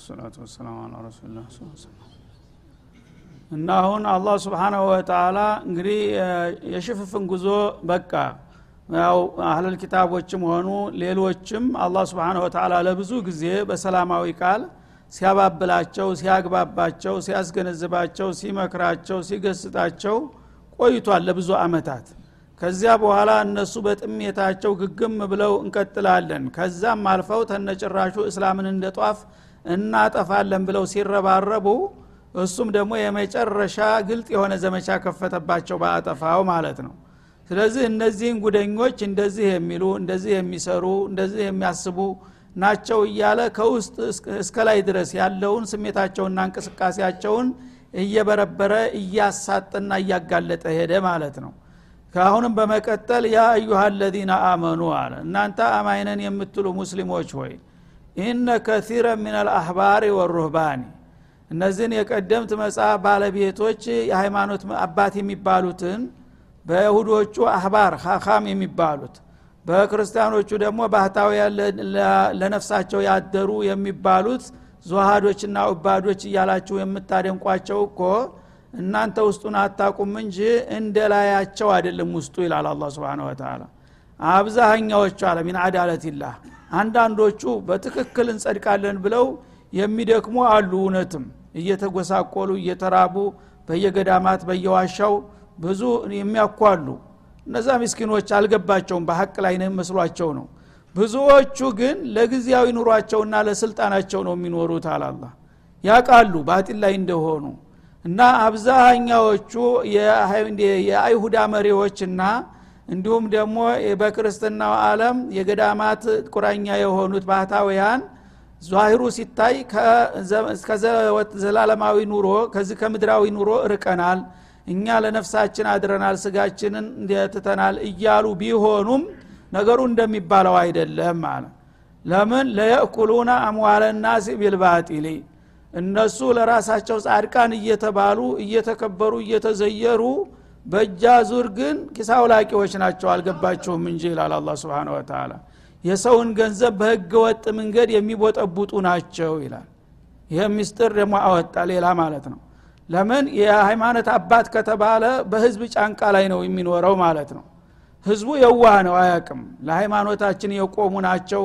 ሰላቱ ወሰላም አላ ረሱላ እና አሁን አላህ ስብሓናሁ ወተላ እንግዲህ የሽፍፍን ጉዞ በቃ። ያው አህለል ኪታቦችም ሆኑ ሌሎችም አላህ ስብሓን ወተላ ለብዙ ጊዜ በሰላማዊ ቃል ሲያባብላቸው ሲያግባባቸው ሲያስገነዝባቸው ሲመክራቸው ሲገስጣቸው ቆይቷል ለብዙ አመታት። ከዚያ በኋላ እነሱ በጥሜታቸው ግግም ብለው እንቀጥላለን። ከዛም አልፈው ተነጭራሹ እስላምን እንደ ጧፍ እናጠፋለን ብለው ሲረባረቡ እሱም ደግሞ የመጨረሻ ግልጥ የሆነ ዘመቻ ከፈተባቸው በአጠፋው ማለት ነው። ስለዚህ እነዚህን ጉደኞች እንደዚህ የሚሉ እንደዚህ የሚሰሩ እንደዚህ የሚያስቡ ናቸው እያለ ከውስጥ እስከ ላይ ድረስ ያለውን ስሜታቸውና እንቅስቃሴያቸውን እየበረበረ እያሳጥና እያጋለጠ ሄደ ማለት ነው። ከአሁንም በመቀጠል ያ አዩሃ አለዚነ አመኑ አለ። እናንተ አማይነን የምትሉ ሙስሊሞች ሆይ ኢነ ከሲረ ምን አልአህባሪ ወሩህባኒ። እነዚህን የቀደምት መጽሐፍ ባለቤቶች የሃይማኖት አባት የሚባሉትን በይሁዶቹ አህባር ሀካም የሚባሉት በክርስቲያኖቹ ደግሞ ባህታውያን ለነፍሳቸው ያደሩ የሚባሉት ዙሃዶችና ኡባዶች እያላችሁ የምታደንቋቸው እኮ እናንተ ውስጡን አታቁም እንጂ እንደ ላያቸው አይደለም ውስጡ ይላል አላ ስብን ወተላ አብዛኛዎቹ አለ ሚን አዳለትላህ አንዳንዶቹ በትክክል እንጸድቃለን ብለው የሚደክሙ አሉ። እውነትም እየተጎሳቆሉ እየተራቡ በየገዳማት በየዋሻው ብዙ የሚያኳሉ። እነዛ ምስኪኖች አልገባቸውም በሀቅ ላይ መስሏቸው ነው። ብዙዎቹ ግን ለጊዜያዊ ኑሯቸውና ለስልጣናቸው ነው የሚኖሩት አላላ ያቃሉ ባጢል ላይ እንደሆኑ። እና አብዛኛዎቹ የአይሁዳ መሪዎችና እንዲሁም ደግሞ በክርስትናው አለም የገዳማት ቁራኛ የሆኑት ባህታውያን ዛሂሩ ሲታይ ከዘላለማዊ ኑሮ ከዚህ ከምድራዊ ኑሮ ርቀናል እኛ ለነፍሳችን አድረናል ስጋችንን እንደትተናል እያሉ ቢሆኑም ነገሩ እንደሚባለው አይደለም አለ። ለምን? ለየእኩሉና አምዋለ ናስ ቢልባጢሊ እነሱ ለራሳቸው ጻድቃን እየተባሉ እየተከበሩ እየተዘየሩ በእጃ ዙር ግን ኪሳውላቂዎች ናቸው አልገባቸውም እንጂ ይላል አላ ስብን ወተላ የሰውን ገንዘብ በህገ ወጥ መንገድ የሚቦጠቡጡ ናቸው ይላል። ይህ ምስጢር ደግሞ አወጣ ሌላ ማለት ነው። ለምን? የሃይማኖት አባት ከተባለ በህዝብ ጫንቃ ላይ ነው የሚኖረው ማለት ነው። ህዝቡ የዋህ ነው አያቅም ለሃይማኖታችን የቆሙ ናቸው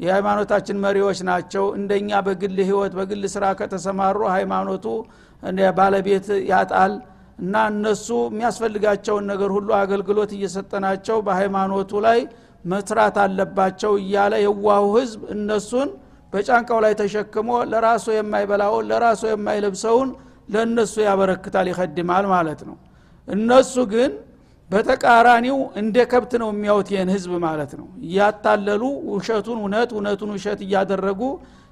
የሃይማኖታችን መሪዎች ናቸው። እንደኛ በግል ህይወት በግል ስራ ከተሰማሩ ሃይማኖቱ ባለቤት ያጣል እና እነሱ የሚያስፈልጋቸውን ነገር ሁሉ አገልግሎት እየሰጠናቸው በሃይማኖቱ ላይ መስራት አለባቸው እያለ የዋሁ ህዝብ እነሱን በጫንቃው ላይ ተሸክሞ ለራሱ የማይበላውን ለራሱ የማይለብሰውን ለእነሱ ያበረክታል ይከድማል ማለት ነው። እነሱ ግን በተቃራኒው እንደ ከብት ነው የሚያዩት ይህን ህዝብ ማለት ነው። እያታለሉ ውሸቱን እውነት እውነቱን ውሸት እያደረጉ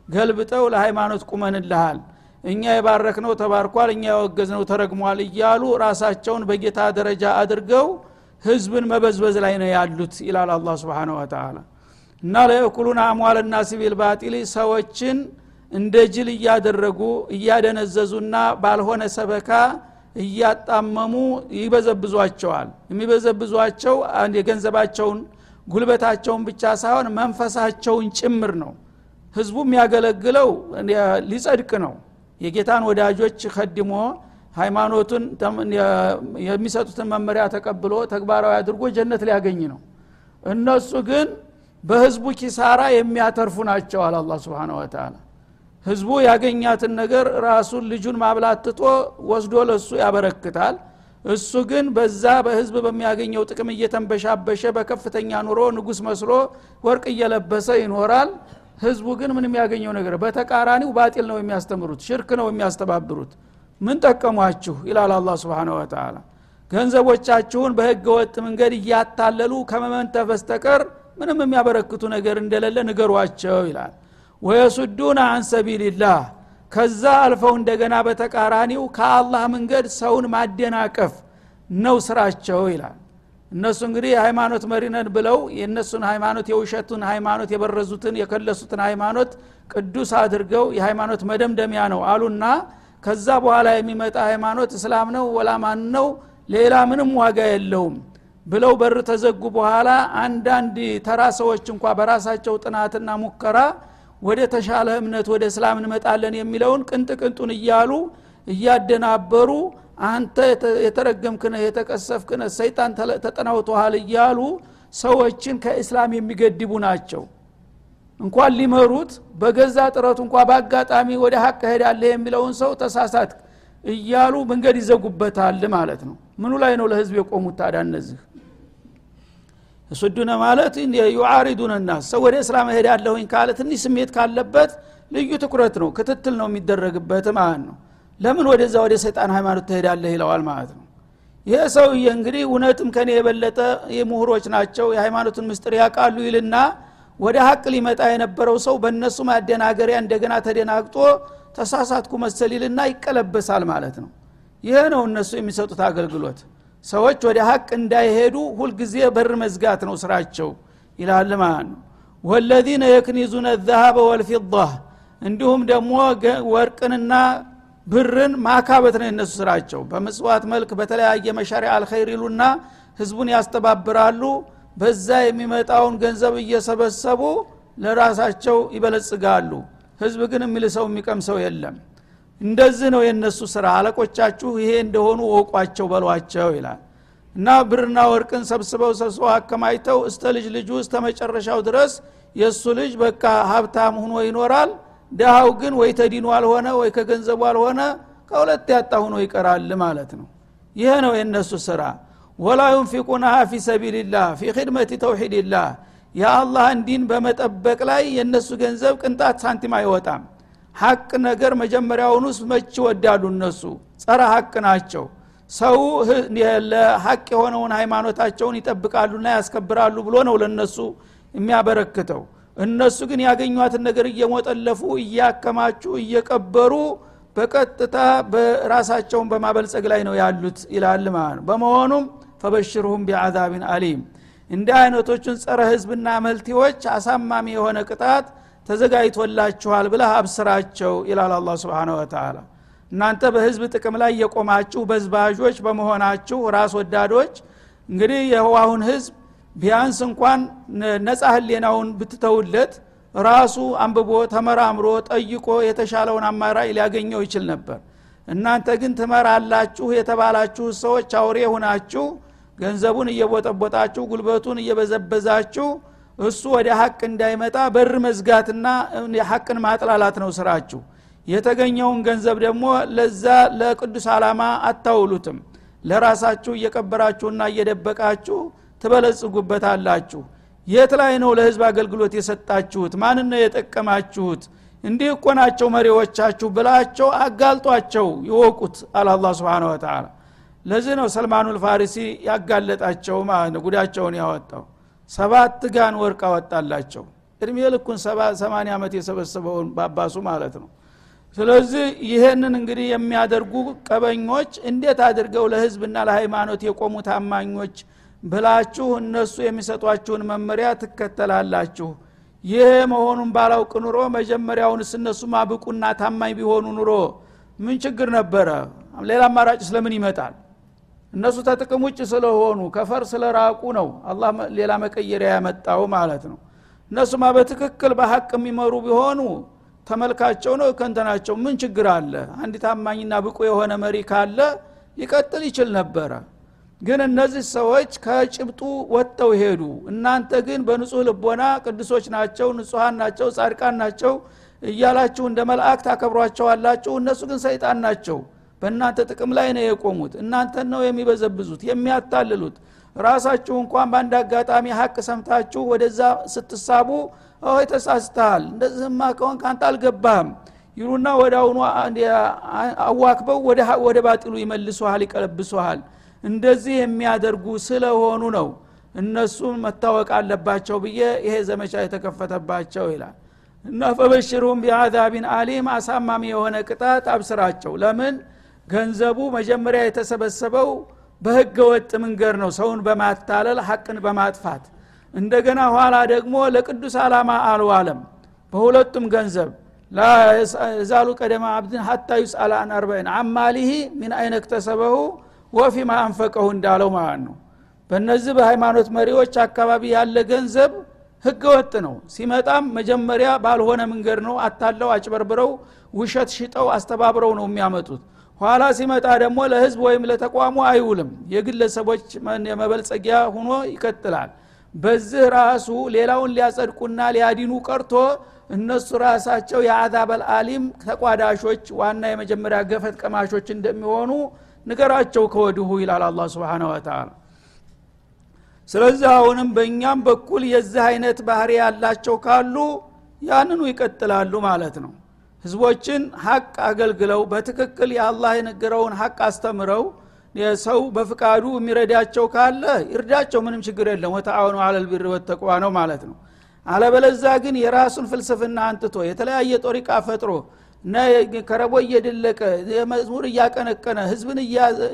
ገልብጠው ለሃይማኖት ቁመንልሃል እኛ የባረክነው ተባርኳል እኛ የወገዝነው ተረግሟል እያሉ ራሳቸውን በጌታ ደረጃ አድርገው ህዝብን መበዝበዝ ላይ ነው ያሉት ይላል አላ ስብን ወተላ እና ለየኩሉን አሟል ናስ ቢልባጢል ሰዎችን እንደ ጅል እያደረጉ እያደነዘዙና ባልሆነ ሰበካ እያጣመሙ ይበዘብዟቸዋል። የሚበዘብዟቸው የገንዘባቸውን ጉልበታቸውን ብቻ ሳይሆን መንፈሳቸውን ጭምር ነው። ህዝቡ የሚያገለግለው ሊጸድቅ ነው የጌታን ወዳጆች ከድሞ ሃይማኖቱን የሚሰጡትን መመሪያ ተቀብሎ ተግባራዊ አድርጎ ጀነት ሊያገኝ ነው። እነሱ ግን በህዝቡ ኪሳራ የሚያተርፉ ናቸው አለ አላ ስብን ወተላ ህዝቡ ያገኛትን ነገር ራሱን ልጁን ማብላት ትቶ ወስዶ ለሱ ያበረክታል። እሱ ግን በዛ በህዝብ በሚያገኘው ጥቅም እየተንበሻበሸ በከፍተኛ ኑሮ ንጉስ መስሎ ወርቅ እየለበሰ ይኖራል ህዝቡ ግን ምን የሚያገኘው ነገር በተቃራኒው ባጢል ነው የሚያስተምሩት ሽርክ ነው የሚያስተባብሩት። ምን ጠቀሟችሁ? ይላል አላ ስብን ወተላ ገንዘቦቻችሁን በህገ ወጥ መንገድ እያታለሉ ከመመንተፍ በስተቀር ምንም የሚያበረክቱ ነገር እንደሌለ ንገሯቸው ይላል። ወየሱዱና አን ሰቢልላህ ከዛ አልፈው እንደገና በተቃራኒው ከአላህ መንገድ ሰውን ማደናቀፍ ነው ስራቸው ይላል እነሱ እንግዲህ የሃይማኖት መሪነን ብለው የእነሱን ሃይማኖት የውሸቱን ሃይማኖት የበረዙትን የከለሱትን ሃይማኖት ቅዱስ አድርገው የሃይማኖት መደምደሚያ ነው አሉና ከዛ በኋላ የሚመጣ ሃይማኖት እስላም ነው ወላማን ነው? ሌላ ምንም ዋጋ የለውም ብለው በር ተዘጉ በኋላ አንዳንድ ተራ ሰዎች እንኳ በራሳቸው ጥናትና ሙከራ ወደ ተሻለ እምነት ወደ እስላም እንመጣለን የሚለውን ቅንጥ ቅንጡን እያሉ እያደናበሩ አንተ የተረገምክነ የተቀሰፍክነ ሰይጣን ተጠናውተሃል እያሉ ሰዎችን ከእስላም የሚገድቡ ናቸው። እንኳን ሊመሩት በገዛ ጥረቱ እንኳ በአጋጣሚ ወደ ሀቅ ሄዳለህ የሚለውን ሰው ተሳሳት እያሉ መንገድ ይዘጉበታል ማለት ነው። ምኑ ላይ ነው ለህዝብ የቆሙት ታዳ እነዚህ? የሱዱነ ማለት ዩዓሪዱን ሰው ወደ እስላም እሄዳለሁኝ ካለ ትንሽ ስሜት ካለበት ልዩ ትኩረት ነው ክትትል ነው የሚደረግበት ማለት ነው ለምን ወደዛ ወደ ሰይጣን ሃይማኖት ትሄዳለህ ይለዋል ማለት ነው። ይሄ ሰውዬ እንግዲህ እውነትም ከኔ የበለጠ ምሁሮች ናቸው የሃይማኖትን ምስጥር ያውቃሉ ይልና ወደ ሀቅ ሊመጣ የነበረው ሰው በእነሱ ማደናገሪያ እንደገና ተደናግጦ ተሳሳትኩ መሰል ይልና ይቀለበሳል ማለት ነው። ይሄ ነው እነሱ የሚሰጡት አገልግሎት። ሰዎች ወደ ሀቅ እንዳይሄዱ ሁልጊዜ በር መዝጋት ነው ስራቸው ይላል ማለት ነው። ወለዚነ የክኒዙነ ዘሃበ ወልፊዳ እንዲሁም ደግሞ ወርቅንና ብርን ማካበት ነው የነሱ ስራቸው። በምጽዋት መልክ በተለያየ መሻሪያ አልኸይር ይሉና ህዝቡን ያስተባብራሉ። በዛ የሚመጣውን ገንዘብ እየሰበሰቡ ለራሳቸው ይበለጽጋሉ። ህዝብ ግን የሚልሰው የሚቀምሰው የለም። እንደዚህ ነው የነሱ ስራ። አለቆቻችሁ ይሄ እንደሆኑ ወቋቸው በሏቸው ይላል። እና ብርና ወርቅን ሰብስበው ሰብስበው አከማይተው እስተ ልጅ ልጁ እስተ መጨረሻው ድረስ የእሱ ልጅ በቃ ሀብታም ሁኖ ይኖራል ድሃው ግን ወይ ተዲኑ አልሆነ ወይ ከገንዘቡ አልሆነ ከሁለት ያጣ ሁኖ ይቀራል ማለት ነው። ይሄ ነው የእነሱ ስራ። ወላ ዩንፊቁናሃ ፊ ሰቢልላህ ፊ ክድመት ተውሒድላህ። የአላህን ዲን በመጠበቅ ላይ የእነሱ ገንዘብ ቅንጣት ሳንቲም አይወጣም። ሀቅ ነገር መጀመሪያውኑስ መች ይወዳሉ እነሱ? ጸረ ሀቅ ናቸው። ሰው ለሀቅ የሆነውን ሃይማኖታቸውን ይጠብቃሉና ያስከብራሉ ብሎ ነው ለነሱ የሚያበረክተው እነሱ ግን ያገኟትን ነገር እየሞጠለፉ እያከማቹ እየቀበሩ በቀጥታ በራሳቸውን በማበልጸግ ላይ ነው ያሉት ይላል ማለት ነው። በመሆኑም ፈበሽርሁም ቢአዛቢን አሊም። እንዲህ አይነቶቹን ጸረ ህዝብና መልቲዎች አሳማሚ የሆነ ቅጣት ተዘጋጅቶላችኋል ብለህ አብስራቸው ይላል አላ ስብን ወተላ እናንተ በህዝብ ጥቅም ላይ የቆማችሁ በዝባዦች በመሆናችሁ ራስ ወዳዶች እንግዲህ የህዋሁን ህዝብ ቢያንስ እንኳን ነጻ ህሌናውን ብትተውለት ራሱ አንብቦ ተመራምሮ ጠይቆ የተሻለውን አማራጭ ሊያገኘው ይችል ነበር። እናንተ ግን ትመራላችሁ የተባላችሁ ሰዎች አውሬ ሁናችሁ ገንዘቡን እየቦጠቦጣችሁ ጉልበቱን እየበዘበዛችሁ እሱ ወደ ሀቅ እንዳይመጣ በር መዝጋትና ሀቅን ማጥላላት ነው ስራችሁ። የተገኘውን ገንዘብ ደግሞ ለዛ ለቅዱስ ዓላማ አታውሉትም። ለራሳችሁ እየቀበራችሁና እየደበቃችሁ ትበለጽጉበታላችሁ። የት ላይ ነው ለህዝብ አገልግሎት የሰጣችሁት? ማንን ነው የጠቀማችሁት? እንዲህ እኮ ናቸው መሪዎቻችሁ ብላቸው አጋልጧቸው ይወቁት አለ አላ ስብን ወተላ ለዚህ ነው ሰልማኑል ፋሪሲ ያጋለጣቸው ማለት ጉዳቸውን ያወጣው። ሰባት ጋን ወርቅ አወጣላቸው። እድሜ ልኩን ሰማኒ ዓመት የሰበሰበውን ባባሱ ማለት ነው። ስለዚህ ይህንን እንግዲህ የሚያደርጉ ቀበኞች እንዴት አድርገው ለህዝብና ለሃይማኖት የቆሙ ታማኞች ብላችሁ እነሱ የሚሰጧችሁን መመሪያ ትከተላላችሁ። ይህ መሆኑን ባላውቅ ኑሮ መጀመሪያውንስ እነሱ ማብቁና ታማኝ ቢሆኑ ኑሮ ምን ችግር ነበረ? ሌላ አማራጭ ስለምን ይመጣል? እነሱ ተጥቅም ውጭ ስለሆኑ ከፈር ስለራቁ ነው አላህ ሌላ መቀየሪያ ያመጣው ማለት ነው። እነሱማ በትክክል በሀቅ የሚመሩ ቢሆኑ ተመልካቸው ነው ከንተናቸው ምን ችግር አለ? አንድ ታማኝና ብቁ የሆነ መሪ ካለ ሊቀጥል ይችል ነበረ ግን እነዚህ ሰዎች ከጭብጡ ወጥተው ሄዱ። እናንተ ግን በንጹህ ልቦና ቅዱሶች ናቸው ንጹሐን ናቸው ጻድቃን ናቸው እያላችሁ እንደ መልአክ ታከብሯቸዋላችሁ። እነሱ ግን ሰይጣን ናቸው። በእናንተ ጥቅም ላይ ነው የቆሙት። እናንተን ነው የሚበዘብዙት የሚያታልሉት። ራሳችሁ እንኳን በአንድ አጋጣሚ ሀቅ ሰምታችሁ ወደዛ ስትሳቡ ሆይ ተሳስተሃል። እንደዚህማ ከሆን ከአንተ አልገባህም ይሉና ወደ አሁኑ አዋክበው ወደ ባጢሉ ይመልሱሃል ይቀለብሱሃል እንደዚህ የሚያደርጉ ስለሆኑ ነው እነሱን መታወቅ አለባቸው ብዬ ይሄ ዘመቻ የተከፈተባቸው ይላል። እና ፈበሽሩም ቢአዛቢን አሊም አሳማሚ የሆነ ቅጣት አብስራቸው። ለምን? ገንዘቡ መጀመሪያ የተሰበሰበው በህገ ወጥ መንገድ ነው ሰውን በማታለል ሐቅን በማጥፋት። እንደገና ኋላ ደግሞ ለቅዱስ ዓላማ አልዋለም በሁለቱም ገንዘብ ላዛሉ ቀደማ አብድን ሀታ ዩስአላ አን አርበይን አማሊሂ ሚን አይነ ክተሰበሁ ወፊማ አንፈቀሁ እንዳለው ማለት ነው። በእነዚህ በሃይማኖት መሪዎች አካባቢ ያለ ገንዘብ ህገ ወጥ ነው። ሲመጣም መጀመሪያ ባልሆነ መንገድ ነው አታለው አጭበርብረው ውሸት ሽጠው አስተባብረው ነው የሚያመጡት። ኋላ ሲመጣ ደግሞ ለህዝብ ወይም ለተቋሙ አይውልም። የግለሰቦች የመበልጸጊያ ሁኖ ይቀጥላል። በዚህ ራሱ ሌላውን ሊያጸድቁና ሊያዲኑ ቀርቶ እነሱ ራሳቸው የአዛበል አሊም ተቋዳሾች ዋና የመጀመሪያ ገፈት ቀማሾች እንደሚሆኑ ንገራቸው ከወድሁ ይላል አላ ስብን ወተላ ስለዚህ አሁንም በእኛም በኩል የዚህ አይነት ባህሪ ያላቸው ካሉ ያንኑ ይቀጥላሉ ማለት ነው። ህዝቦችን ሀቅ አገልግለው በትክክል የአላህ የነገረውን ሀቅ አስተምረው ሰው በፍቃዱ የሚረዳቸው ካለ ይርዳቸው ምንም ችግር የለም። ወተአወኑ አለልቢር ወተቋ ነው ማለት ነው። አለበለዛ ግን የራሱን ፍልስፍና አንጥቶ የተለያየ ጦሪቃ ፈጥሮ ከረቦ እየደለቀ መዝሙር እያቀነቀነ ህዝብን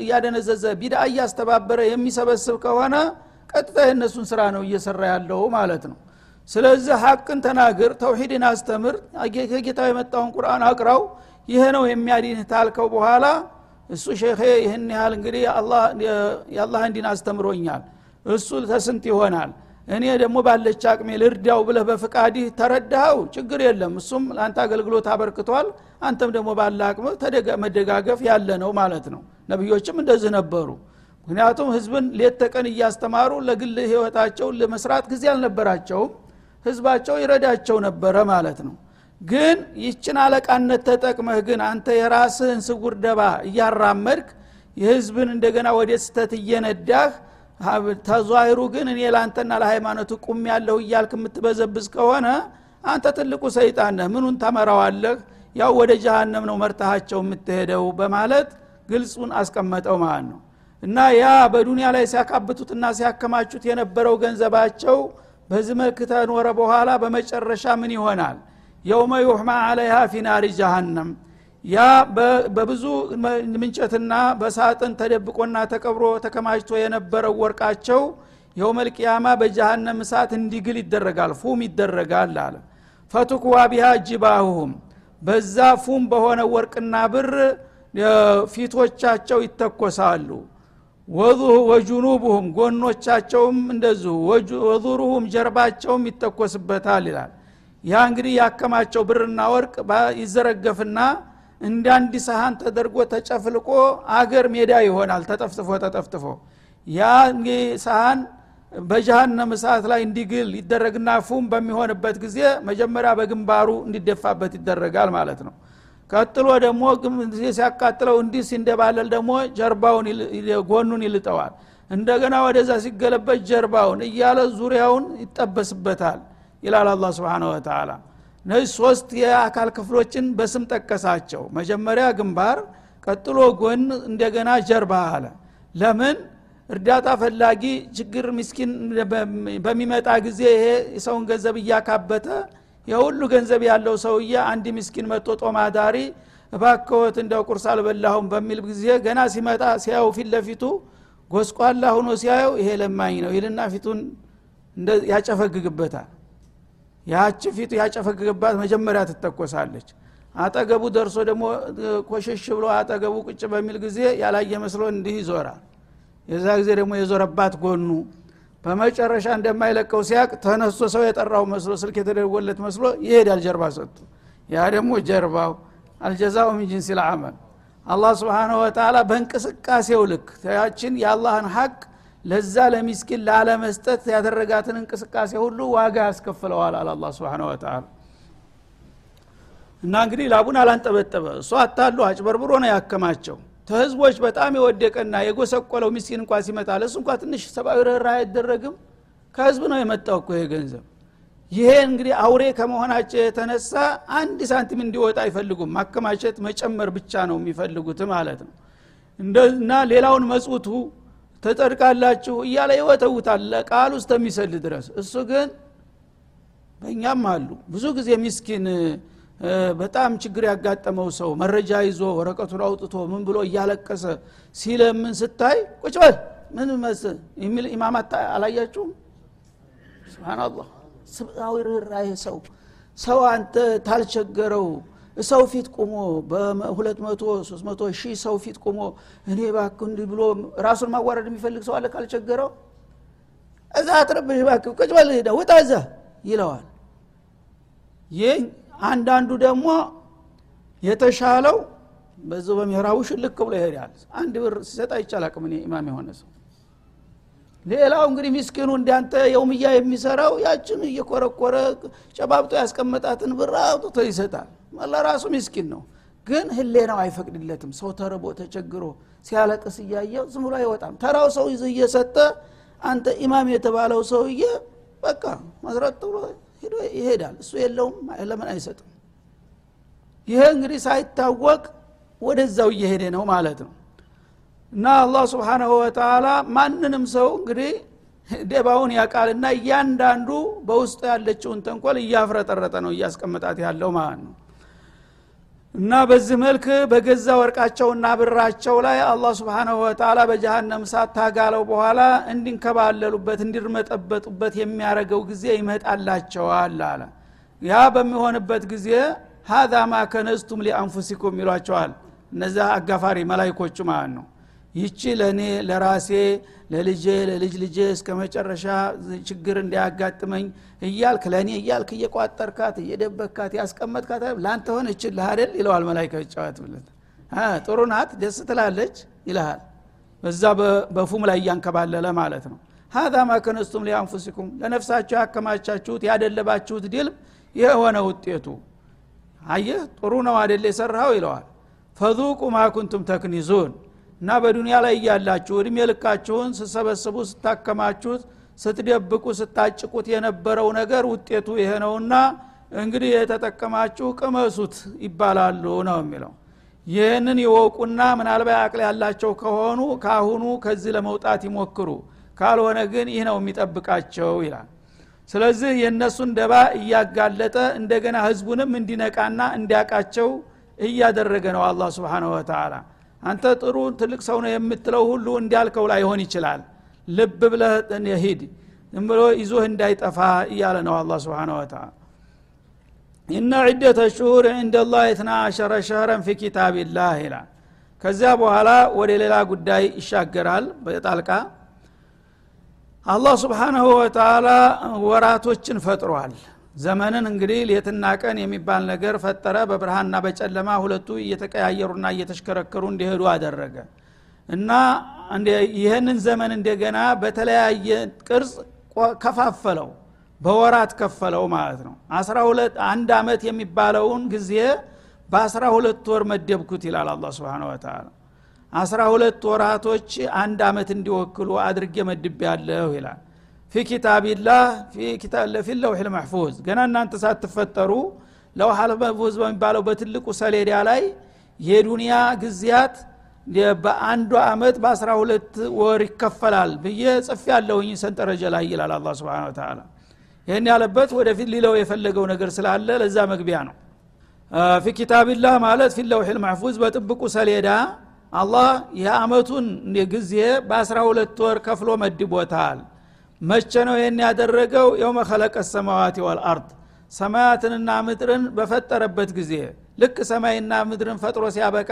እያደነዘዘ ቢዳ እያስተባበረ የሚሰበስብ ከሆነ ቀጥታ የእነሱን ስራ ነው እየሰራ ያለው ማለት ነው። ስለዚህ ሀቅን ተናግር ተውሂድን አስተምር ከጌታ የመጣውን ቁርአን አቅራው ይሄ ነው የሚያድንህ ታልከው በኋላ እሱ ሼኼ ይህን ያህል እንግዲህ የአላህ እንዲን አስተምሮኛል እሱ ተስንት ይሆናል እኔ ደግሞ ባለች አቅሜ ልርዳው ብለህ በፍቃድህ ተረዳኸው? ችግር የለም። እሱም ለአንተ አገልግሎት አበርክቷል አንተም ደግሞ ባለ አቅም መደጋገፍ ያለ ነው ማለት ነው። ነቢዮችም እንደዚህ ነበሩ። ምክንያቱም ህዝብን ሌት ተቀን እያስተማሩ ለግል ህይወታቸው ለመስራት ጊዜ አልነበራቸውም። ህዝባቸው ይረዳቸው ነበረ ማለት ነው። ግን ይችን አለቃነት ተጠቅመህ ግን አንተ የራስህን ስጉር ደባ እያራመድክ የህዝብን እንደገና ወደ ስተት እየነዳህ ተዟሂሩ ግን እኔ ለአንተና ለሃይማኖቱ ቁም ያለሁ እያልክ የምትበዘብዝ ከሆነ አንተ ትልቁ ሰይጣን ነህ። ምኑን ተመራዋለህ? ያው ወደ ጀሃነም ነው መርታሃቸው የምትሄደው በማለት ግልጹን አስቀመጠው ማለት ነው። እና ያ በዱንያ ላይ ሲያካብቱትና ሲያከማቹት የነበረው ገንዘባቸው በዚህ መልክ ተኖረ በኋላ በመጨረሻ ምን ይሆናል? የውመ ዩሕማ አለይሃ ፊናሪ ጃሃንም ያ በብዙ ምንጨትና በሳጥን ተደብቆና ተቀብሮ ተከማችቶ የነበረው ወርቃቸው የውመልቅያማ በጀሃነም እሳት እንዲግል ይደረጋል ፉም ይደረጋል አለ። ፈቱክዋ ቢሃ ጅባሁም በዛ ፉም በሆነ ወርቅና ብር ፊቶቻቸው ይተኮሳሉ። ወጁኑቡሁም ጎኖቻቸውም እንደዚሁ ወዙሩሁም ጀርባቸውም ይተኮስበታል ይላል። ያ እንግዲህ ያከማቸው ብርና ወርቅ ይዘረገፍና እንደ አንድ ሰሃን ተደርጎ ተጨፍልቆ አገር ሜዳ ይሆናል። ተጠፍጥፎ ተጠፍጥፎ ያ ሰሃን በጀሃነም እሳት ላይ እንዲግል ይደረግና ፉም በሚሆንበት ጊዜ መጀመሪያ በግንባሩ እንዲደፋበት ይደረጋል ማለት ነው። ቀጥሎ ደግሞ ሲያቃጥለው እንዲህ ሲንደባለል ደግሞ ጀርባውን ጎኑን ይልጠዋል። እንደገና ወደዛ ሲገለበት ጀርባውን እያለ ዙሪያውን ይጠበስበታል ይላል አላ ስብን ወተላ እነዚህ ሶስት የአካል ክፍሎችን በስም ጠቀሳቸው። መጀመሪያ ግንባር ቀጥሎ ጎን እንደገና ጀርባ አለ። ለምን? እርዳታ ፈላጊ ችግር ምስኪን በሚመጣ ጊዜ ይሄ የሰውን ገንዘብ እያካበተ የሁሉ ገንዘብ ያለው ሰውዬ አንድ ምስኪን መጥቶ ጦማዳሪ እባከወት እንደው ቁርስ አልበላሁም በሚል ጊዜ ገና ሲመጣ ሲያየው ፊት ለፊቱ ጎስቋላ ሁኖ ሲያየው ይሄ ለማኝ ነው ይልና ፊቱን ያጨፈግግበታል ያች ፊቱ ያጨፈግግባት መጀመሪያ ትተኮሳለች። አጠገቡ ደርሶ ደግሞ ኮሸሽ ብሎ አጠገቡ ቁጭ በሚል ጊዜ ያላየ መስሎ እንዲህ ይዞራል። የዛ ጊዜ ደግሞ የዞረባት ጎኑ በመጨረሻ እንደማይለቀው ሲያቅ ተነስቶ ሰው የጠራው መስሎ ስልክ የተደወለት መስሎ ይሄዳል ጀርባ ሰጡ ያ ደግሞ ጀርባው አልጀዛው ምን ጅንስ ልአመል አላህ ስብሓንሁ ወተላ በእንቅስቃሴው ልክ ያችን የአላህን ሀቅ ለዛ ለሚስኪን ላለመስጠት ያደረጋትን እንቅስቃሴ ሁሉ ዋጋ ያስከፍለዋል አለ አላ ስብን ወተላ እና እንግዲህ ላቡን አላንጠበጠበ እሱ አታሉ አጭበርብሮ ነው ያከማቸው። ተህዝቦች በጣም የወደቀና የጎሰቆለው ሚስኪን እንኳ ሲመጣ ለሱ እንኳ ትንሽ ሰብአዊ ርኅራ አይደረግም። ከህዝብ ነው የመጣው እኮ ገንዘብ። ይሄ እንግዲህ አውሬ ከመሆናቸው የተነሳ አንድ ሳንቲም እንዲወጣ አይፈልጉም። ማከማቸት መጨመር ብቻ ነው የሚፈልጉት ማለት ነው። እና ሌላውን መጽቱ ተጠድቃላችሁ እያለ ይወተውታል ለቃል ውስጥ የሚሰል ድረስ። እሱ ግን በእኛም አሉ። ብዙ ጊዜ ሚስኪን በጣም ችግር ያጋጠመው ሰው መረጃ ይዞ ወረቀቱን አውጥቶ ምን ብሎ እያለቀሰ ሲለምን ስታይ ቁጭ ምን መስ የሚል ኢማማት አላያችሁም? ስብናላህ ስብአዊ ርኅራሄ ሰው። ሰው አንተ ታልቸገረው ሰው ፊት ቁሞ በሁለት መቶ ሶስት መቶ ሺህ ሰው ፊት ቁሞ እኔ ባክ እንዲህ ብሎ ራሱን ማዋረድ የሚፈልግ ሰው አለ ካልቸገረው? እዛ አትረብሽ ባክ ቁጭ በል ሄደ ውጣ እዛ ይለዋል። ይህ አንዳንዱ ደግሞ የተሻለው በዚ በምሄራቡ ሽልክ ብሎ ይሄዳል። አንድ ብር ሲሰጥ አይቻላቅም እኔ ኢማም የሆነ ሰው። ሌላው እንግዲህ ሚስኪኑ እንዳንተ የውምያ የሚሰራው ያችን እየኮረኮረ ጨባብጦ ያስቀመጣትን ብር አውጥቶ ይሰጣል ለራሱ ሚስኪን ነው። ግን ህሌናው አይፈቅድለትም። ሰው ተርቦ ተቸግሮ ሲያለቅስ እያየው ዝም ብሎ አይወጣም። ተራው ሰው ይዞ እየሰጠ አንተ ኢማም የተባለው ሰውዬ በቃ መስረጥ ብሎ ይሄዳል። እሱ የለውም ለምን አይሰጥም? ይሄ እንግዲህ ሳይታወቅ ወደዛው እየሄደ ነው ማለት ነው። እና አላህ ስብሓናሁ ወተላ ማንንም ሰው እንግዲህ ደባውን ያቃልና እያንዳንዱ በውስጡ ያለችውን ተንኮል እያፍረጠረጠ ነው እያስቀመጣት ያለው ማለት ነው እና በዚህ መልክ በገዛ ወርቃቸውና ብራቸው ላይ አላህ ስብሓናሁ ወተላ በጀሃነም ሳት ታጋለው በኋላ እንዲንከባለሉበት እንዲርመጠበጡበት የሚያደረገው ጊዜ ይመጣላቸዋል አለ። ያ በሚሆንበት ጊዜ ሀዛ ማ ከነዝቱም ሊአንፉሲኩም ይሏቸዋል። እነዛ አጋፋሪ መላይኮቹ ማለት ነው ይቺ ለእኔ ለራሴ ለልጄ ለልጅ ልጄ እስከ መጨረሻ ችግር እንዲያጋጥመኝ እያልክ ለእኔ እያልክ እየቋጠርካት እየደበካት ያስቀመጥካት ለአንተ ሆነ እችልህ አደል ይለዋል መላይካ ይጫወትብለት ጥሩ ናት ደስ ትላለች ይልሃል። በዛ በፉም ላይ እያንከባለለ ማለት ነው። ሀዛ ማ ከነስቱም ሊአንፉሲኩም ለነፍሳችሁ ያከማቻችሁት ያደለባችሁት ድልም ይህ ውጤቱ። አየህ ጥሩ ነው አደል የሰራኸው? ይለዋል። ፈዙቁ ማ ኩንቱም ተክኒዙን እና በዱንያ ላይ እያላችሁ እድሜ ልካችሁን ስሰበስቡ ስታከማችሁት ስትደብቁ ስታጭቁት የነበረው ነገር ውጤቱ ይሄ ነውና እንግዲህ የተጠቀማችሁ ቅመሱት ይባላሉ ነው የሚለው። ይህንን ይወቁና ምናልባት አቅል ያላቸው ከሆኑ ካሁኑ ከዚህ ለመውጣት ይሞክሩ ካልሆነ ግን ይህ ነው የሚጠብቃቸው ይላል። ስለዚህ የእነሱን ደባ እያጋለጠ እንደገና ህዝቡንም እንዲነቃና እንዲያቃቸው እያደረገ ነው አላህ ስብሓንሁ ወተላ አንተ ጥሩ ትልቅ ሰው ነው የምትለው ሁሉ እንዲያልከው ላይሆን ይችላል። ልብ ብለህ ሂድ ዝም ብሎ ይዞህ እንዳይጠፋ እያለ ነው አላ ስብን ወተላ ኢነ ዒደተ ሽሁር ዕንደ ላህ እትና አሸረ ሸህረን ፊ ኪታቢላህ ይላል። ከዚያ በኋላ ወደ ሌላ ጉዳይ ይሻገራል በጣልቃ። አላህ ስብሓናሁ ወተላ ወራቶችን ፈጥሯል ዘመንን እንግዲህ ሌትና ቀን የሚባል ነገር ፈጠረ። በብርሃንና በጨለማ ሁለቱ እየተቀያየሩና እየተሽከረከሩ እንዲሄዱ አደረገ። እና ይህንን ዘመን እንደገና በተለያየ ቅርጽ ከፋፈለው በወራት ከፈለው ማለት ነው። አንድ አመት የሚባለውን ጊዜ በአስራ ሁለት ወር መደብኩት ይላል አላ ስብን ወተላ አስራ ሁለት ወራቶች አንድ አመት እንዲወክሉ አድርጌ መድብ ያለሁ ይላል ፊ ኪታቢላህ ፊ ለውሕ ልመሕፉዝ ገና እናንተ ሳትፈጠሩ ለውሐ ልመሕፉዝ በሚባለው በትልቁ ሰሌዳ ላይ የዱንያ ጊዜያት በአንዱ አመት በአስራ ሁለት ወር ይከፈላል ብዬ ጽፍ ያለውኝ ሰንጠረጀ ላይ ይላል አላ ስብን ተላ ይህን ያለበት ወደፊት ሊለው የፈለገው ነገር ስላለ ለዛ መግቢያ ነው። ፊ ኪታቢላህ ማለት ፊ ለውሕ ልመሕፉዝ በጥብቁ ሰሌዳ አላህ የአመቱን ጊዜ በአስራ ሁለት ወር ከፍሎ መድቦታል መቼ ነው ይህን ያደረገው? የውመ ከለቀ ሰማዋት ወልአርድ። ሰማያትንና ምድርን በፈጠረበት ጊዜ። ልክ ሰማይና ምድርን ፈጥሮ ሲያበቃ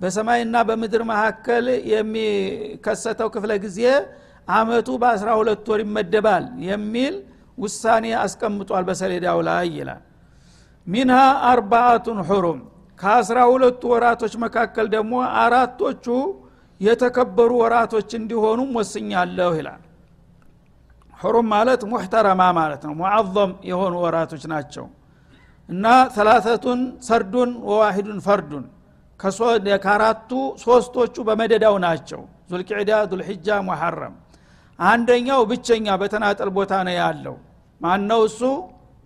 በሰማይና በምድር መካከል የሚከሰተው ክፍለ ጊዜ አመቱ በአስራ ሁለት ወር ይመደባል የሚል ውሳኔ አስቀምጧል በሰሌዳው ላይ ይላል። ሚንሃ አርባአቱን ሑሩም። ከአስራ ሁለቱ ወራቶች መካከል ደግሞ አራቶቹ የተከበሩ ወራቶች እንዲሆኑም ወስኛለሁ ይላል ሑሩም ማለት ሙሕተረማ ማለት ነው። ሙዓظም የሆኑ ወራቶች ናቸው። እና ሰላሰቱን ሰርዱን ወዋሂዱን ፈርዱን ከአራቱ ሶስቶቹ በመደዳው ናቸው። ዙልቅዕዳ ዙልሕጃ ሙሐረም። አንደኛው ብቸኛ በተናጠል ቦታ ነው ያለው። ማነው እሱ?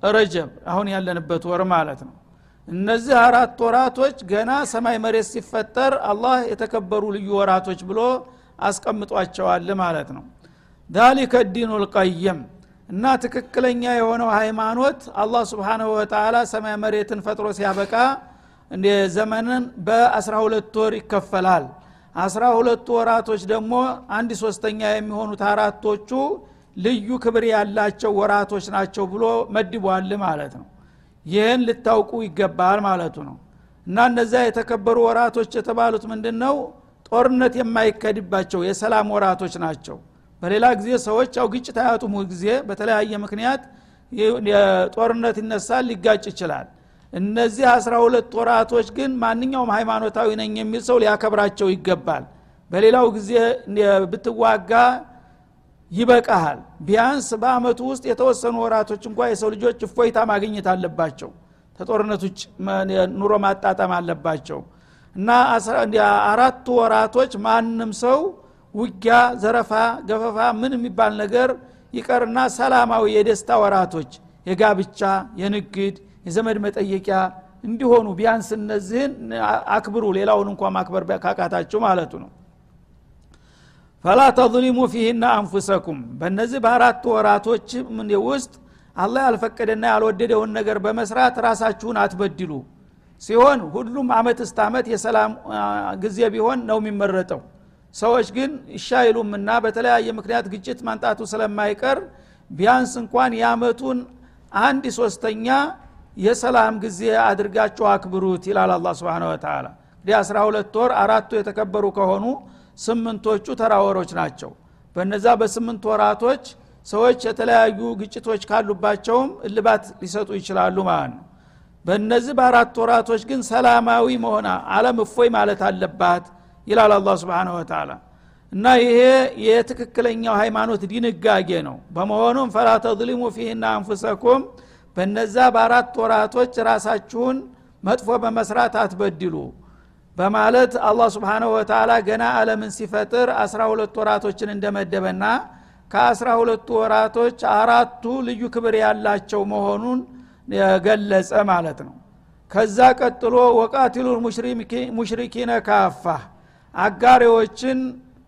ረጀብ አሁን ያለንበት ወር ማለት ነው። እነዚህ አራት ወራቶች ገና ሰማይ መሬት ሲፈጠር አላህ የተከበሩ ልዩ ወራቶች ብሎ አስቀምጧቸዋል ማለት ነው ዛሊከ ዲኑ ልቀይም እና ትክክለኛ የሆነው ሃይማኖት አላህ ስብሓንሁ ወተላ ሰማይ መሬትን ፈጥሮ ሲያበቃ ዘመንን በአስራ ሁለት ወር ይከፈላል። አስራ ሁለቱ ወራቶች ደግሞ አንድ ሶስተኛ የሚሆኑት አራቶቹ ልዩ ክብር ያላቸው ወራቶች ናቸው ብሎ መድቧል ማለት ነው። ይህን ልታውቁ ይገባል ማለቱ ነው። እና እነዚያ የተከበሩ ወራቶች የተባሉት ምንድን ነው ጦርነት የማይከድባቸው የሰላም ወራቶች ናቸው በሌላ ጊዜ ሰዎች ያው ግጭት አያጡም ጊዜ። በተለያየ ምክንያት ጦርነት ይነሳል ሊጋጭ ይችላል። እነዚህ አስራ ሁለት ወራቶች ግን ማንኛውም ሃይማኖታዊ ነኝ የሚል ሰው ሊያከብራቸው ይገባል። በሌላው ጊዜ ብትዋጋ ይበቃሃል። ቢያንስ በአመቱ ውስጥ የተወሰኑ ወራቶች እንኳ የሰው ልጆች እፎይታ ማግኘት አለባቸው። ተጦርነት ውጭ ኑሮ ማጣጠም አለባቸው። እና አራቱ ወራቶች ማንም ሰው ውጊያ ዘረፋ ገፈፋ ምን የሚባል ነገር ይቀርና ሰላማዊ የደስታ ወራቶች የጋብቻ የንግድ የዘመድ መጠየቂያ እንዲሆኑ ቢያንስ እነዚህን አክብሩ። ሌላውን እንኳ ማክበር ካቃታችሁ ማለቱ ነው። ፈላ ተظሊሙ ፊህና አንፉሰኩም። በእነዚህ በአራት ወራቶች ውስጥ አላህ ያልፈቀደና ያልወደደውን ነገር በመስራት ራሳችሁን አትበድሉ። ሲሆን ሁሉም አመት እስተ አመት የሰላም ጊዜ ቢሆን ነው የሚመረጠው ሰዎች ግን ይሻይሉምና በተለያየ ምክንያት ግጭት ማንጣቱ ስለማይቀር ቢያንስ እንኳን የአመቱን አንድ ሶስተኛ የሰላም ጊዜ አድርጋችሁ አክብሩት ይላል አላ ስብን ወተላ እንግዲህ አስራ ሁለት ወር አራቱ የተከበሩ ከሆኑ ስምንቶቹ ተራወሮች ናቸው። በነዛ በስምንት ወራቶች ሰዎች የተለያዩ ግጭቶች ካሉባቸውም እልባት ሊሰጡ ይችላሉ ማለት ነው። በእነዚህ በአራት ወራቶች ግን ሰላማዊ መሆና አለም እፎይ ማለት አለባት ይላል አላ ስብን ወተላ እና ይሄ የትክክለኛው ሃይማኖት ድንጋጌ ነው። በመሆኑም ፈላ ተظሊሙ ፊህና አንፉሰኩም በነዛ በአራት ወራቶች ራሳችሁን መጥፎ በመስራት አትበድሉ በማለት አላህ ስብሓንሁ ወተላ ገና አለምን ሲፈጥር አስራ ሁለት ወራቶችን እንደመደበና ከአስራ ሁለቱ ወራቶች አራቱ ልዩ ክብር ያላቸው መሆኑን ገለጸ ማለት ነው። ከዛ ቀጥሎ ወቃቲሉ ሙሽሪኪነ ካፋ አጋሪዎችን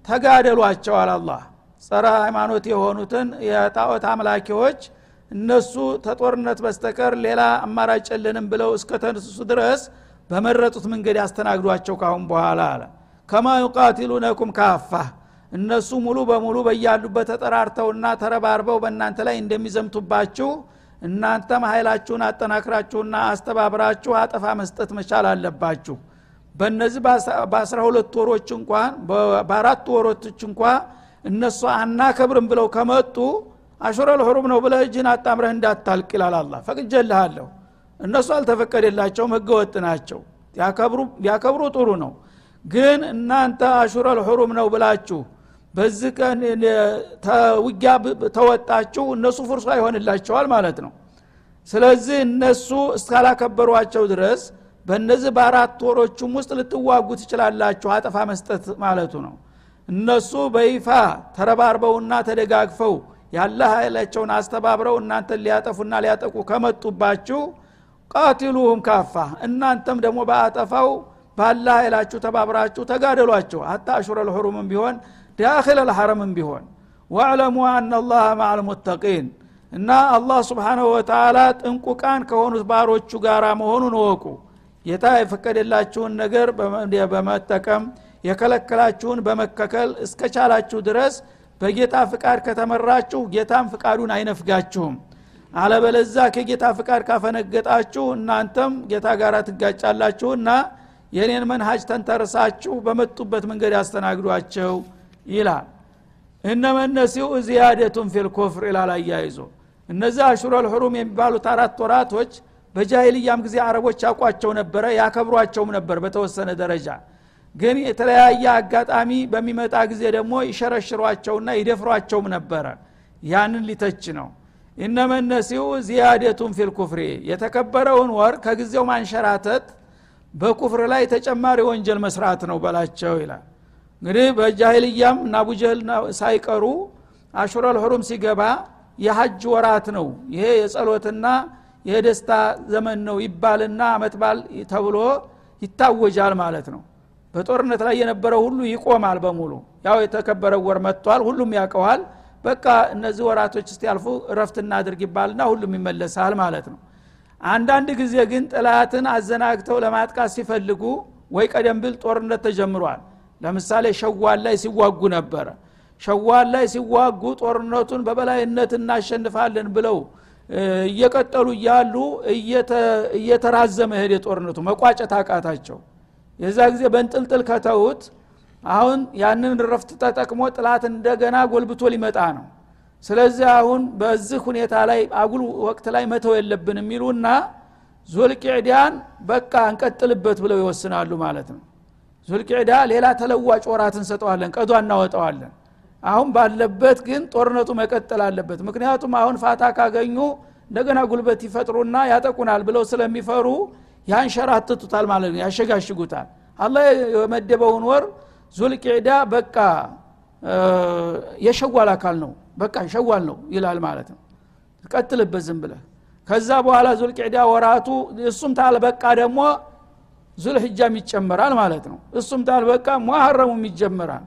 ተጋደሏቸዋል አላህ። ጸረ ሃይማኖት የሆኑትን የጣዖት አምላኪዎች እነሱ ተጦርነት በስተቀር ሌላ አማራጭ የለንም ብለው እስከተነሱ ድረስ በመረጡት መንገድ ያስተናግዷቸው ካሁን በኋላ አለ። ከማ ዩቃቲሉነኩም ካፋ እነሱ ሙሉ በሙሉ በያሉበት ተጠራርተውና ተረባርበው በእናንተ ላይ እንደሚዘምቱባችሁ እናንተም ኃይላችሁን አጠናክራችሁና አስተባብራችሁ አጠፋ መስጠት መቻል አለባችሁ በእነዚህ በአስራ ሁለት ወሮች እንኳን በአራት ወሮች እንኳ እነሱ አናከብርም ብለው ከመጡ አሹረል ሁሩም ነው ብለህ እጅን አጣምረህ እንዳታልቅ ይላል አላ ፈቅጀልሃለሁ እነሱ አልተፈቀደላቸውም ህገ ወጥ ናቸው ቢያከብሩ ጥሩ ነው። ግን እናንተ አሹረል ሁሩም ነው ብላችሁ በዚህ ቀን ውጊያ ተወጣችሁ እነሱ ፍርሷ ይሆንላቸዋል ማለት ነው። ስለዚህ እነሱ እስካላከበሯቸው ድረስ በእነዚህ በአራት ወሮቹም ውስጥ ልትዋጉ ትችላላችሁ። አጠፋ መስጠት ማለቱ ነው። እነሱ በይፋ ተረባርበውና ተደጋግፈው ያለ ኃይላቸውን አስተባብረው እናንተን ሊያጠፉና ሊያጠቁ ከመጡባችሁ ቃቲሉሁም ካፋ። እናንተም ደግሞ በአጠፋው ባለ ኃይላችሁ ተባብራችሁ ተጋደሏቸው። አታ አሹረ ልሑሩምም ቢሆን ዳክል ልሐረምም ቢሆን ዋዕለሙ አና ላህ ማዓ ልሙተቂን እና አላህ ስብሓናሁ ወተላ ጥንቁቃን ከሆኑት ባሮቹ ጋር መሆኑን እወቁ ጌታ የፈቀደላችሁን ነገር በመጠቀም የከለከላችሁን በመከከል እስከቻላችሁ ድረስ በጌታ ፍቃድ ከተመራችሁ ጌታም ፍቃዱን አይነፍጋችሁም። አለበለዛ ከጌታ ፍቃድ ካፈነገጣችሁ እናንተም ጌታ ጋር ትጋጫላችሁ እና የኔን መንሃጅ ተንተርሳችሁ በመጡበት መንገድ ያስተናግዷቸው ይላል። እነመነሲው ዚያደቱን ፊልኩፍር ይላል አያይዞ። እነዚህ አሹረል የሚባሉት አራት ወራቶች በጃይልያም ጊዜ አረቦች ያውቋቸው ነበረ ያከብሯቸውም ነበር በተወሰነ ደረጃ። ግን የተለያየ አጋጣሚ በሚመጣ ጊዜ ደግሞ ይሸረሽሯቸውና ይደፍሯቸውም ነበረ። ያንን ሊተች ነው። እነመነሲው ዚያደቱን ፊልኩፍሪ የተከበረውን ወር ከጊዜው ማንሸራተት በኩፍር ላይ ተጨማሪ ወንጀል መስራት ነው በላቸው ይላል። እንግዲህ በጃሂልያም እና አቡጀህል ሳይቀሩ አሹረል ሁሩም ሲገባ የሀጅ ወራት ነው። ይሄ የጸሎትና የደስታ ዘመን ነው ይባልና አመትባል ተብሎ ይታወጃል ማለት ነው። በጦርነት ላይ የነበረው ሁሉ ይቆማል በሙሉ። ያው የተከበረ ወር መጥቷል ሁሉም ያውቀዋል። በቃ እነዚህ ወራቶች እስቲ ያልፉ እረፍት እናድርግ ይባልና ሁሉም ይመለሳል ማለት ነው። አንዳንድ ጊዜ ግን ጥላትን አዘናግተው ለማጥቃት ሲፈልጉ ወይ ቀደም ብል ጦርነት ተጀምሯል። ለምሳሌ ሸዋል ላይ ሲዋጉ ነበረ። ሸዋል ላይ ሲዋጉ ጦርነቱን በበላይነት እናሸንፋለን ብለው እየቀጠሉ እያሉ እየተራዘመ ሄደ ጦርነቱ መቋጨት አቃታቸው። የዛ ጊዜ በንጥልጥል ከተውት አሁን ያንን ረፍት ተጠቅሞ ጥላት እንደገና ጎልብቶ ሊመጣ ነው። ስለዚህ አሁን በዚህ ሁኔታ ላይ አጉል ወቅት ላይ መተው የለብን የሚሉና ዙልቅዕዳን በቃ እንቀጥልበት ብለው ይወስናሉ ማለት ነው። ዙልቅዕዳ ሌላ ተለዋጭ ወራት እንሰጠዋለን ቀዷ እናወጣዋለን አሁን ባለበት ግን ጦርነቱ መቀጠል አለበት። ምክንያቱም አሁን ፋታ ካገኙ እንደገና ጉልበት ይፈጥሩና ያጠቁናል ብለው ስለሚፈሩ ያንሸራትቱታል ማለት ነው ያሸጋሽጉታል። አላህ የመደበውን ወር ዙልቅዕዳ በቃ የሸዋል አካል ነው። በቃ ሸዋል ነው ይላል ማለት ነው። ቀጥልበት ዝም ብለህ። ከዛ በኋላ ዙልቅዕዳ ወራቱ እሱም ታልበቃ ደግሞ ዙልሕጃም ይጨመራል ማለት ነው። እሱም ታልበቃ ሙሐረሙም ይጀመራል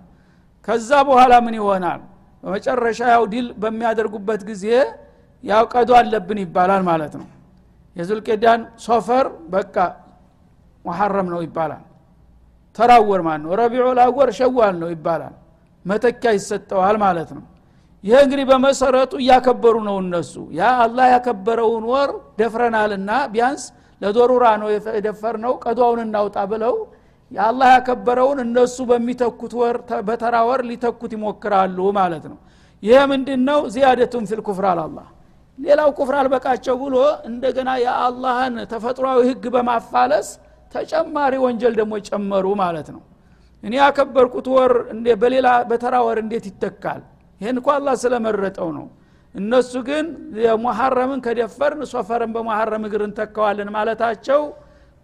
ከዛ በኋላ ምን ይሆናል? በመጨረሻ ያው ዲል በሚያደርጉበት ጊዜ ያው ቀዶ አለብን ይባላል ማለት ነው። የዙልቅዳን ሶፈር በቃ ሙሐረም ነው ይባላል። ተራወር ማለት ነው ረቢዑ ላወር ሸዋል ነው ይባላል። መተኪያ ይሰጠዋል ማለት ነው። ይህ እንግዲህ በመሰረቱ እያከበሩ ነው እነሱ። ያ አላህ ያከበረውን ወር ደፍረናልና ቢያንስ ለዶሩራ ነው የደፈር ነው ቀዷውን እናውጣ ብለው የአላህ ያከበረውን እነሱ በሚተኩት ወር በተራ ወር ሊተኩት ይሞክራሉ ማለት ነው። ይሄ ምንድን ነው ዚያደቱን ፊል ኩፍር አላላህ ሌላው ኩፍር አልበቃቸው ብሎ እንደገና የአላህን ተፈጥሯዊ ህግ በማፋለስ ተጨማሪ ወንጀል ደግሞ ጨመሩ ማለት ነው። እኔ ያከበርኩት ወር በሌላ በተራ ወር እንዴት ይተካል? ይህን እኳ አላህ ስለመረጠው ነው። እነሱ ግን የሙሐረምን ከደፈርን ሶፈርን በሙሐረም እግር እንተካዋለን ማለታቸው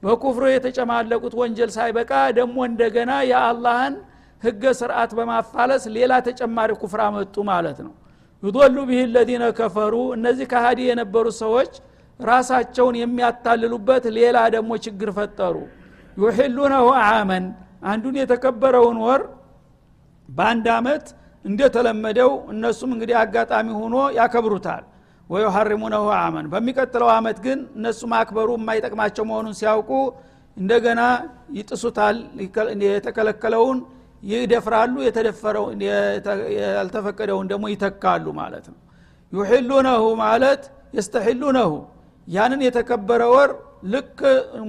በኩፍሩ የተጨማለቁት ወንጀል ሳይበቃ ደግሞ እንደገና የአላህን ህገ ስርዓት በማፋለስ ሌላ ተጨማሪ ኩፍር አመጡ ማለት ነው። ዩዶሉ ብህ ለዚነ ከፈሩ እነዚህ ከሃዲ የነበሩ ሰዎች ራሳቸውን የሚያታልሉበት ሌላ ደግሞ ችግር ፈጠሩ። ዩሕሉነሁ አመን አንዱን የተከበረውን ወር በአንድ አመት እንደተለመደው እነሱም እንግዲህ አጋጣሚ ሆኖ ያከብሩታል ወዩሐሪሙነሁ አመን። በሚቀጥለው አመት ግን እነሱ ማክበሩ የማይጠቅማቸው መሆኑን ሲያውቁ እንደገና ይጥሱታል የተከለከለውን ይደፍራሉ ያልተፈቀደውን ደግሞ ይተካሉ ማለት ነው። ዩሕሉነሁ ማለት የስተሒሉነሁ ያንን የተከበረ ወር ልክ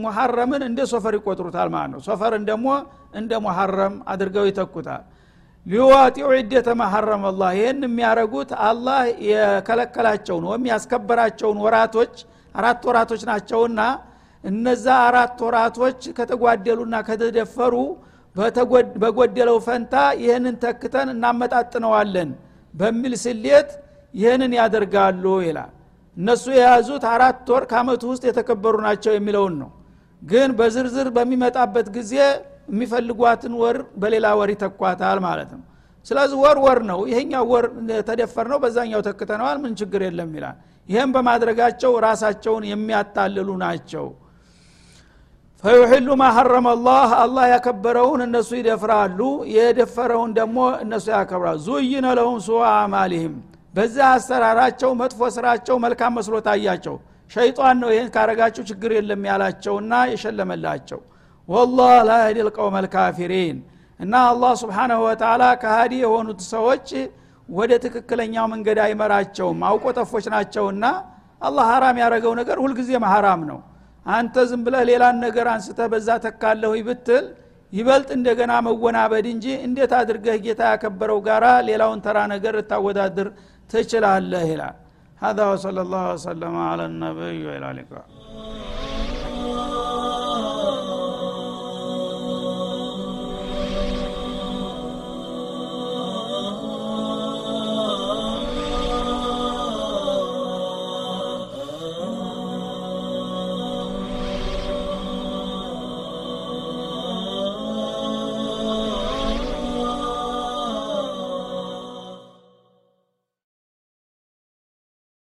ሙሐረምን እንደ ሶፈር ይቆጥሩታል ማለት ነው። ሶፈርን ደግሞ እንደ ሙሐረም አድርገው ይተኩታል ሊዋጢዑ ዒደተ ማሐረም አላህ። ይህን የሚያደረጉት አላህ የከለከላቸውን ወይም ያስከበራቸውን ወራቶች አራት ወራቶች ናቸውና እነዛ አራት ወራቶች ከተጓደሉና ከተደፈሩ በጎደለው ፈንታ ይህንን ተክተን እናመጣጥነዋለን በሚል ስሌት ይህንን ያደርጋሉ ይላል። እነሱ የያዙት አራት ወር ከአመቱ ውስጥ የተከበሩ ናቸው የሚለውን ነው። ግን በዝርዝር በሚመጣበት ጊዜ የሚፈልጓትን ወር በሌላ ወር ይተኳታል ማለት ነው። ስለዚህ ወር ወር ነው። ይሄኛው ወር ተደፈር ነው በዛኛው ተክተነዋል ምን ችግር የለም ይላል። ይህም በማድረጋቸው ራሳቸውን የሚያታልሉ ናቸው። ፈዩሕሉ ማ ሐረመ አላህ አላህ ያከበረውን እነሱ ይደፍራሉ የደፈረውን ደግሞ እነሱ ያከብራሉ። ዙይነ ለሁም ሱዋ አማሊህም በዚህ አሰራራቸው መጥፎ ስራቸው መልካም መስሎ ታያቸው። ሸይጣን ነው ይህን ካረጋችሁ ችግር የለም ያላቸውና የሸለመላቸው ወላህ ላ የህዲ ልቀውም አልካፊሪን እና አላህ ስብሓናሁ ወተላ ከሃዲ የሆኑት ሰዎች ወደ ትክክለኛው መንገድ አይመራቸውም አውቆ ጠፎች ናቸውና አላህ ሀራም ያደረገው ነገር ሁልጊዜም ሀራም ነው አንተ ዝም ብለህ ሌላን ነገር አንስተህ በዛ ተካለሁ ብትል ይበልጥ እንደገና መወናበድ እንጂ እንዴት አድርገህ ጌታ ያከበረው ጋራ ሌላውን ተራ ነገር ልታወዳድር ትችላለህ ይላል هذا وصلى الله وسلم على النبي وعلى اله